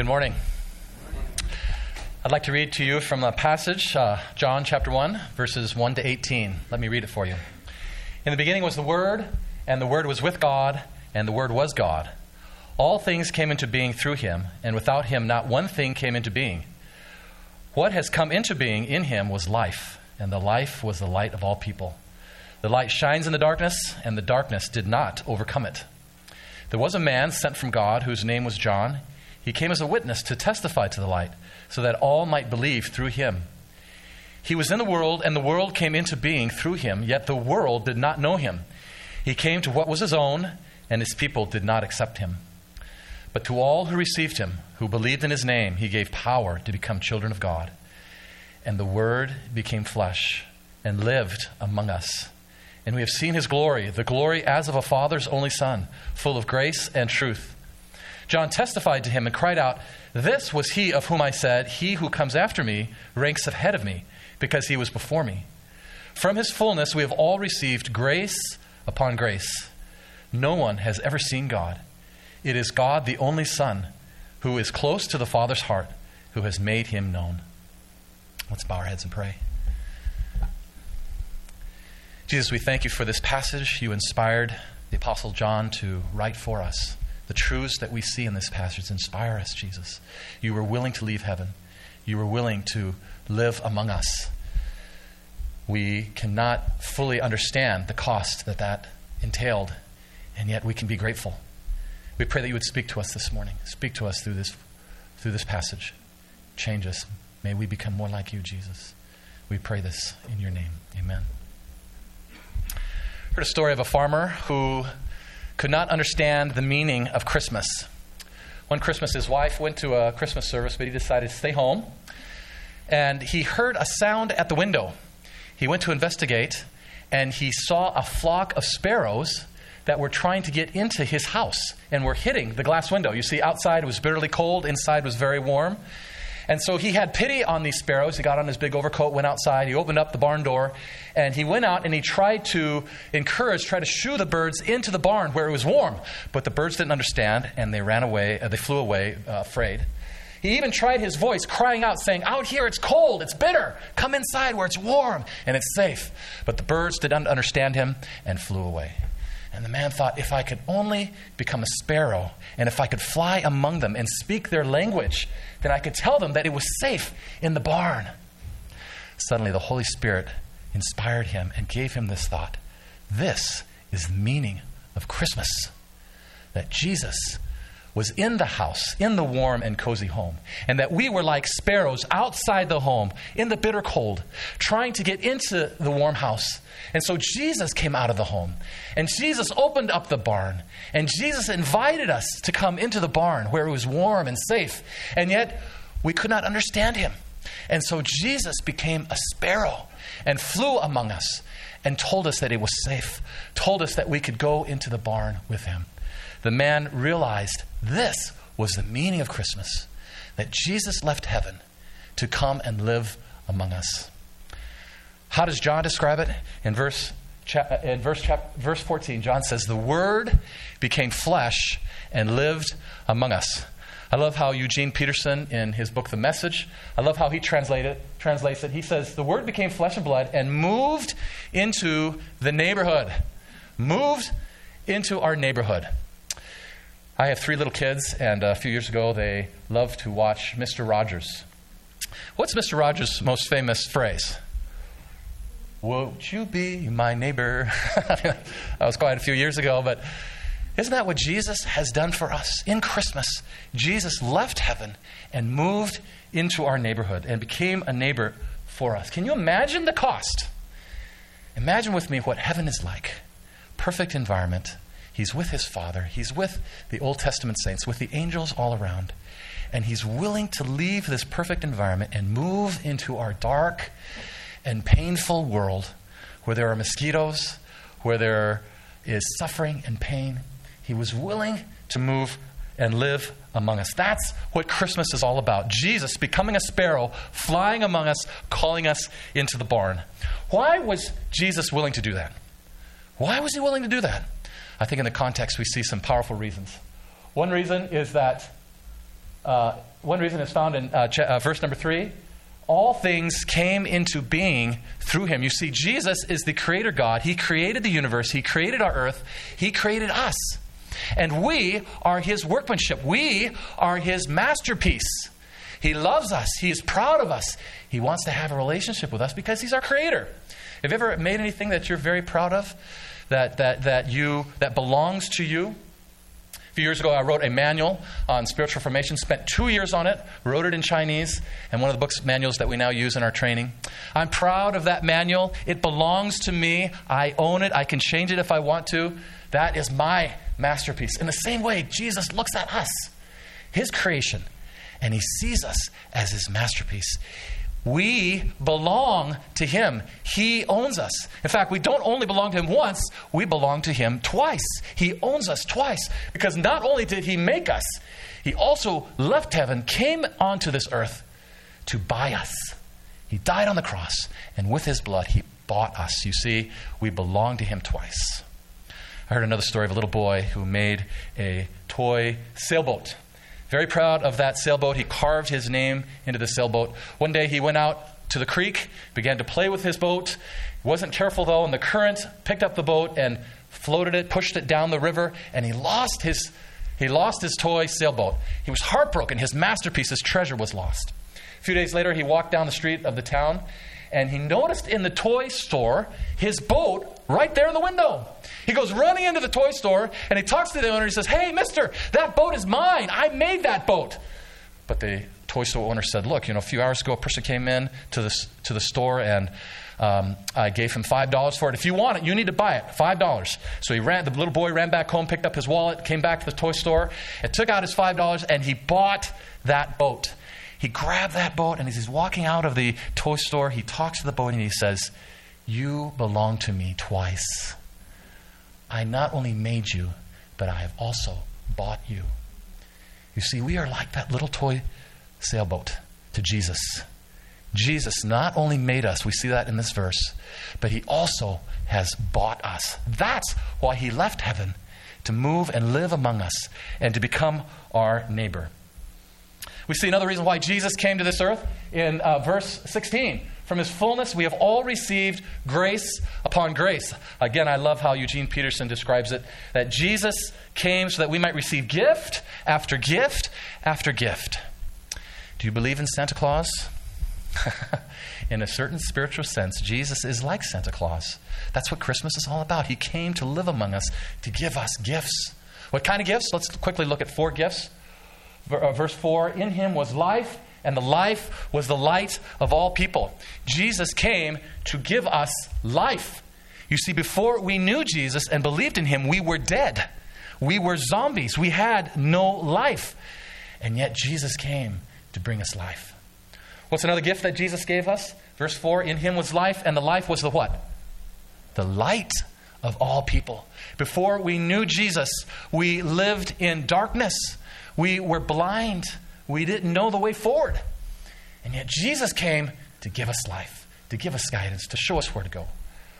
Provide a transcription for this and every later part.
Good morning. I'd like to read to you from a passage, uh, John chapter 1, verses 1 to 18. Let me read it for you. In the beginning was the Word, and the Word was with God, and the Word was God. All things came into being through him, and without him not one thing came into being. What has come into being in him was life, and the life was the light of all people. The light shines in the darkness, and the darkness did not overcome it. There was a man sent from God whose name was John. He came as a witness to testify to the light, so that all might believe through him. He was in the world, and the world came into being through him, yet the world did not know him. He came to what was his own, and his people did not accept him. But to all who received him, who believed in his name, he gave power to become children of God. And the Word became flesh and lived among us. And we have seen his glory, the glory as of a Father's only Son, full of grace and truth. John testified to him and cried out, This was he of whom I said, He who comes after me ranks ahead of me, because he was before me. From his fullness we have all received grace upon grace. No one has ever seen God. It is God, the only Son, who is close to the Father's heart, who has made him known. Let's bow our heads and pray. Jesus, we thank you for this passage. You inspired the Apostle John to write for us. The truths that we see in this passage inspire us, Jesus. You were willing to leave heaven, you were willing to live among us. We cannot fully understand the cost that that entailed, and yet we can be grateful. We pray that you would speak to us this morning. Speak to us through this, through this passage. Change us. May we become more like you, Jesus. We pray this in your name. Amen. I Heard a story of a farmer who could not understand the meaning of Christmas. One Christmas, his wife went to a Christmas service, but he decided to stay home. And he heard a sound at the window. He went to investigate, and he saw a flock of sparrows that were trying to get into his house and were hitting the glass window. You see, outside was bitterly cold, inside was very warm. And so he had pity on these sparrows. He got on his big overcoat, went outside, he opened up the barn door, and he went out and he tried to encourage, try to shoo the birds into the barn where it was warm. But the birds didn't understand, and they ran away, uh, they flew away uh, afraid. He even tried his voice, crying out, saying, Out here it's cold, it's bitter. Come inside where it's warm and it's safe. But the birds didn't understand him and flew away. And the man thought, if I could only become a sparrow, and if I could fly among them and speak their language, then I could tell them that it was safe in the barn. Suddenly, the Holy Spirit inspired him and gave him this thought This is the meaning of Christmas. That Jesus was in the house, in the warm and cozy home, and that we were like sparrows outside the home, in the bitter cold, trying to get into the warm house. And so Jesus came out of the home, and Jesus opened up the barn, and Jesus invited us to come into the barn where it was warm and safe, and yet we could not understand him. And so Jesus became a sparrow and flew among us and told us that it was safe, told us that we could go into the barn with him the man realized this was the meaning of Christmas that Jesus left heaven to come and live among us. How does John describe it? In verse, in verse, verse 14, John says, The Word became flesh and lived among us. I love how Eugene Peterson, in his book The Message, I love how he translated, translates it. He says, The Word became flesh and blood and moved into the neighborhood. Moved into our neighborhood. I have three little kids, and a few years ago they loved to watch Mr. Rogers. What's Mr. Rogers' most famous phrase? Won't you be my neighbor? that was quite a few years ago, but isn't that what Jesus has done for us? In Christmas, Jesus left heaven and moved into our neighborhood and became a neighbor for us. Can you imagine the cost? Imagine with me what heaven is like perfect environment He's with his Father. He's with the Old Testament saints, with the angels all around. And he's willing to leave this perfect environment and move into our dark and painful world where there are mosquitoes, where there is suffering and pain. He was willing to move and live among us. That's what Christmas is all about. Jesus becoming a sparrow, flying among us, calling us into the barn. Why was Jesus willing to do that? Why was he willing to do that? I think in the context we see some powerful reasons. One reason is that uh, one reason is found in uh, ch- uh, verse number three. All things came into being through him. You see, Jesus is the creator God. He created the universe, He created our earth, He created us. And we are His workmanship, we are His masterpiece. He loves us, He is proud of us. He wants to have a relationship with us because He's our creator. Have you ever made anything that you're very proud of? That, that, that, you, that belongs to you? A few years ago, I wrote a manual on spiritual formation, spent two years on it, wrote it in Chinese, and one of the books manuals that we now use in our training. I'm proud of that manual. It belongs to me. I own it. I can change it if I want to. That is my masterpiece. In the same way, Jesus looks at us, his creation, and he sees us as his masterpiece. We belong to Him. He owns us. In fact, we don't only belong to Him once, we belong to Him twice. He owns us twice. Because not only did He make us, He also left heaven, came onto this earth to buy us. He died on the cross, and with His blood, He bought us. You see, we belong to Him twice. I heard another story of a little boy who made a toy sailboat. Very proud of that sailboat. He carved his name into the sailboat. One day he went out to the creek, began to play with his boat. Wasn't careful though, and the current picked up the boat and floated it, pushed it down the river, and he lost his he lost his toy sailboat. He was heartbroken. His masterpiece, his treasure was lost. A few days later, he walked down the street of the town and he noticed in the toy store his boat right there in the window. He goes running into the toy store and he talks to the owner. He says, Hey, mister, that boat is mine. I made that boat. But the toy store owner said, Look, you know, a few hours ago, a person came in to, this, to the store and um, I gave him $5 for it. If you want it, you need to buy it. $5. So he ran, the little boy ran back home, picked up his wallet, came back to the toy store, and took out his $5 and he bought that boat. He grabbed that boat and as he's walking out of the toy store, he talks to the boat and he says, You belong to me twice. I not only made you, but I have also bought you. You see, we are like that little toy sailboat to Jesus. Jesus not only made us, we see that in this verse, but he also has bought us. That's why he left heaven to move and live among us and to become our neighbor. We see another reason why Jesus came to this earth in uh, verse 16. From his fullness, we have all received grace upon grace. Again, I love how Eugene Peterson describes it that Jesus came so that we might receive gift after gift after gift. Do you believe in Santa Claus? in a certain spiritual sense, Jesus is like Santa Claus. That's what Christmas is all about. He came to live among us, to give us gifts. What kind of gifts? Let's quickly look at four gifts. Uh, verse 4 In him was life and the life was the light of all people. Jesus came to give us life. You see, before we knew Jesus and believed in him, we were dead. We were zombies. We had no life. And yet Jesus came to bring us life. What's another gift that Jesus gave us? Verse 4 In him was life, and the life was the what? The light of all people. Before we knew Jesus, we lived in darkness. We were blind. We didn't know the way forward. And yet Jesus came to give us life, to give us guidance, to show us where to go.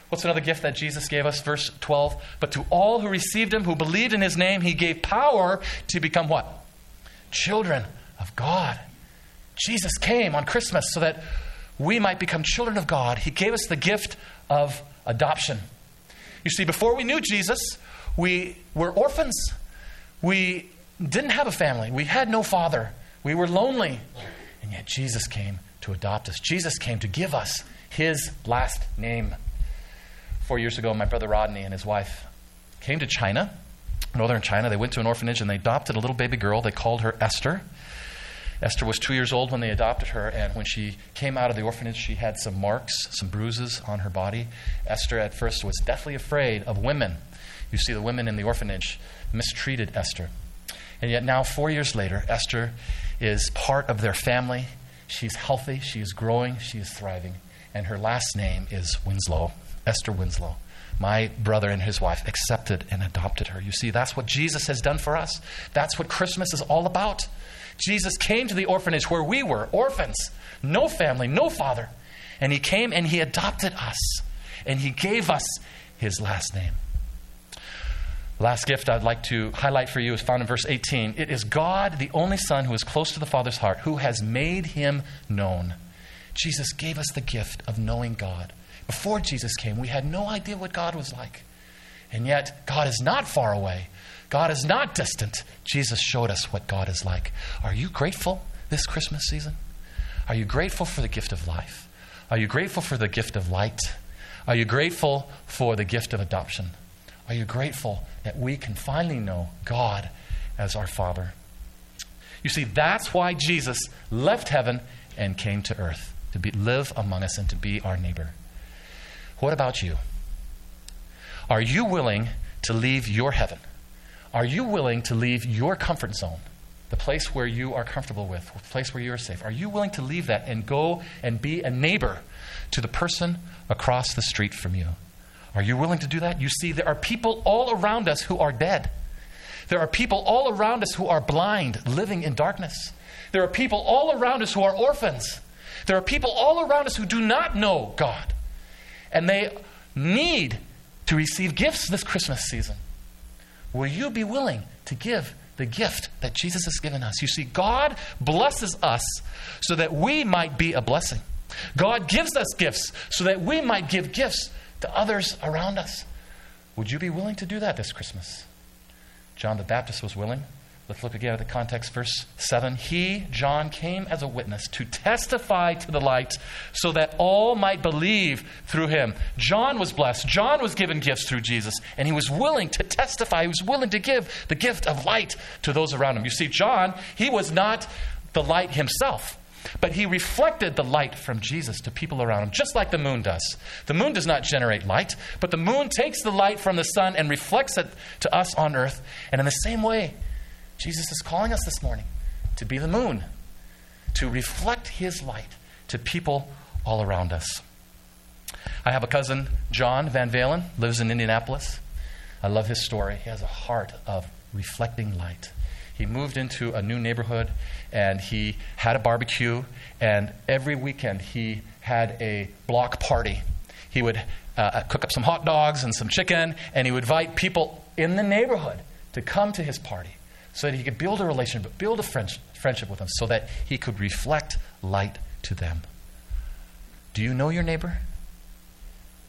What's another gift that Jesus gave us? Verse 12. But to all who received him, who believed in his name, he gave power to become what? Children of God. Jesus came on Christmas so that we might become children of God. He gave us the gift of adoption. You see, before we knew Jesus, we were orphans. We didn't have a family. We had no father. We were lonely. And yet Jesus came to adopt us. Jesus came to give us his last name. Four years ago, my brother Rodney and his wife came to China, northern China. They went to an orphanage and they adopted a little baby girl. They called her Esther. Esther was two years old when they adopted her, and when she came out of the orphanage, she had some marks, some bruises on her body. Esther, at first, was deathly afraid of women. You see, the women in the orphanage mistreated Esther. And yet, now, four years later, Esther is part of their family. She's healthy, she is growing, she is thriving. And her last name is Winslow, Esther Winslow. My brother and his wife accepted and adopted her. You see, that's what Jesus has done for us. That's what Christmas is all about. Jesus came to the orphanage where we were orphans, no family, no father. And he came and he adopted us. And he gave us his last name. Last gift I'd like to highlight for you is found in verse 18. It is God, the only Son, who is close to the Father's heart, who has made him known. Jesus gave us the gift of knowing God. Before Jesus came, we had no idea what God was like. And yet, God is not far away. God is not distant. Jesus showed us what God is like. Are you grateful this Christmas season? Are you grateful for the gift of life? Are you grateful for the gift of light? Are you grateful for the gift of adoption? Are you grateful that we can finally know God as our Father? You see, that's why Jesus left heaven and came to earth to be, live among us and to be our neighbor. What about you? Are you willing to leave your heaven? Are you willing to leave your comfort zone, the place where you are comfortable with, the place where you are safe? Are you willing to leave that and go and be a neighbor to the person across the street from you? Are you willing to do that? You see, there are people all around us who are dead. There are people all around us who are blind, living in darkness. There are people all around us who are orphans. There are people all around us who do not know God. And they need to receive gifts this Christmas season. Will you be willing to give the gift that Jesus has given us? You see, God blesses us so that we might be a blessing. God gives us gifts so that we might give gifts to others around us. Would you be willing to do that this Christmas? John the Baptist was willing. Let's look again at the context, verse 7. He, John, came as a witness to testify to the light so that all might believe through him. John was blessed. John was given gifts through Jesus, and he was willing to testify. He was willing to give the gift of light to those around him. You see, John, he was not the light himself. But he reflected the light from Jesus to people around him, just like the moon does. The moon does not generate light, but the moon takes the light from the sun and reflects it to us on earth. And in the same way, Jesus is calling us this morning to be the moon, to reflect his light to people all around us. I have a cousin, John Van Valen, lives in Indianapolis. I love his story. He has a heart of reflecting light. He moved into a new neighborhood and he had a barbecue, and every weekend he had a block party. He would uh, uh, cook up some hot dogs and some chicken, and he would invite people in the neighborhood to come to his party so that he could build a relationship, build a friendship with them, so that he could reflect light to them. Do you know your neighbor?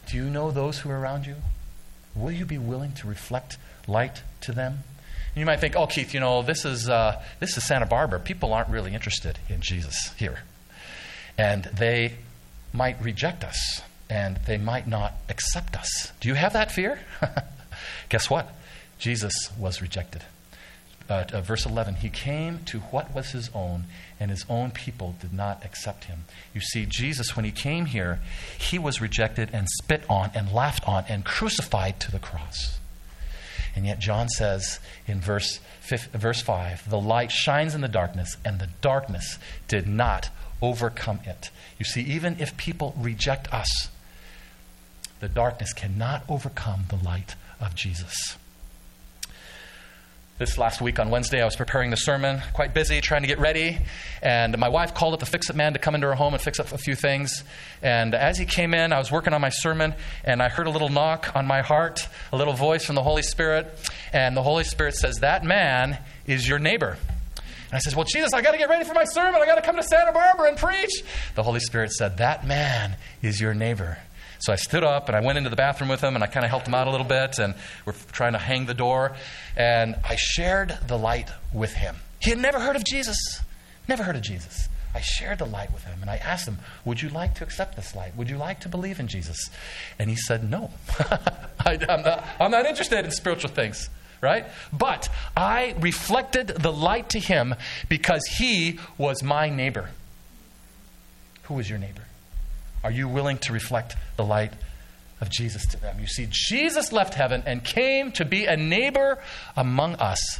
Do you know those who are around you? Will you be willing to reflect light to them? You might think, oh, Keith, you know, this is, uh, this is Santa Barbara. People aren't really interested in Jesus here. And they might reject us, and they might not accept us. Do you have that fear? Guess what? Jesus was rejected. Uh, uh, verse 11, he came to what was his own, and his own people did not accept him. You see, Jesus, when he came here, he was rejected and spit on and laughed on and crucified to the cross. And yet, John says in verse, verse 5 the light shines in the darkness, and the darkness did not overcome it. You see, even if people reject us, the darkness cannot overcome the light of Jesus. This last week on Wednesday, I was preparing the sermon, quite busy trying to get ready. And my wife called up the fix it man to come into her home and fix up a few things. And as he came in, I was working on my sermon, and I heard a little knock on my heart, a little voice from the Holy Spirit. And the Holy Spirit says, That man is your neighbor. And I says, Well, Jesus, I got to get ready for my sermon. I got to come to Santa Barbara and preach. The Holy Spirit said, That man is your neighbor. So I stood up and I went into the bathroom with him and I kind of helped him out a little bit and we're trying to hang the door. And I shared the light with him. He had never heard of Jesus, never heard of Jesus. I shared the light with him and I asked him, Would you like to accept this light? Would you like to believe in Jesus? And he said, No. I, am not, I'm not interested in spiritual things right? But I reflected the light to him because he was my neighbor. Who was your neighbor? Are you willing to reflect the light of Jesus to them? You see, Jesus left heaven and came to be a neighbor among us.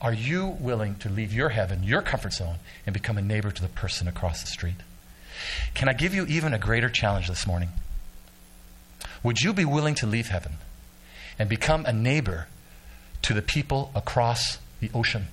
Are you willing to leave your heaven, your comfort zone, and become a neighbor to the person across the street? Can I give you even a greater challenge this morning? Would you be willing to leave heaven and become a neighbor to the people across the ocean?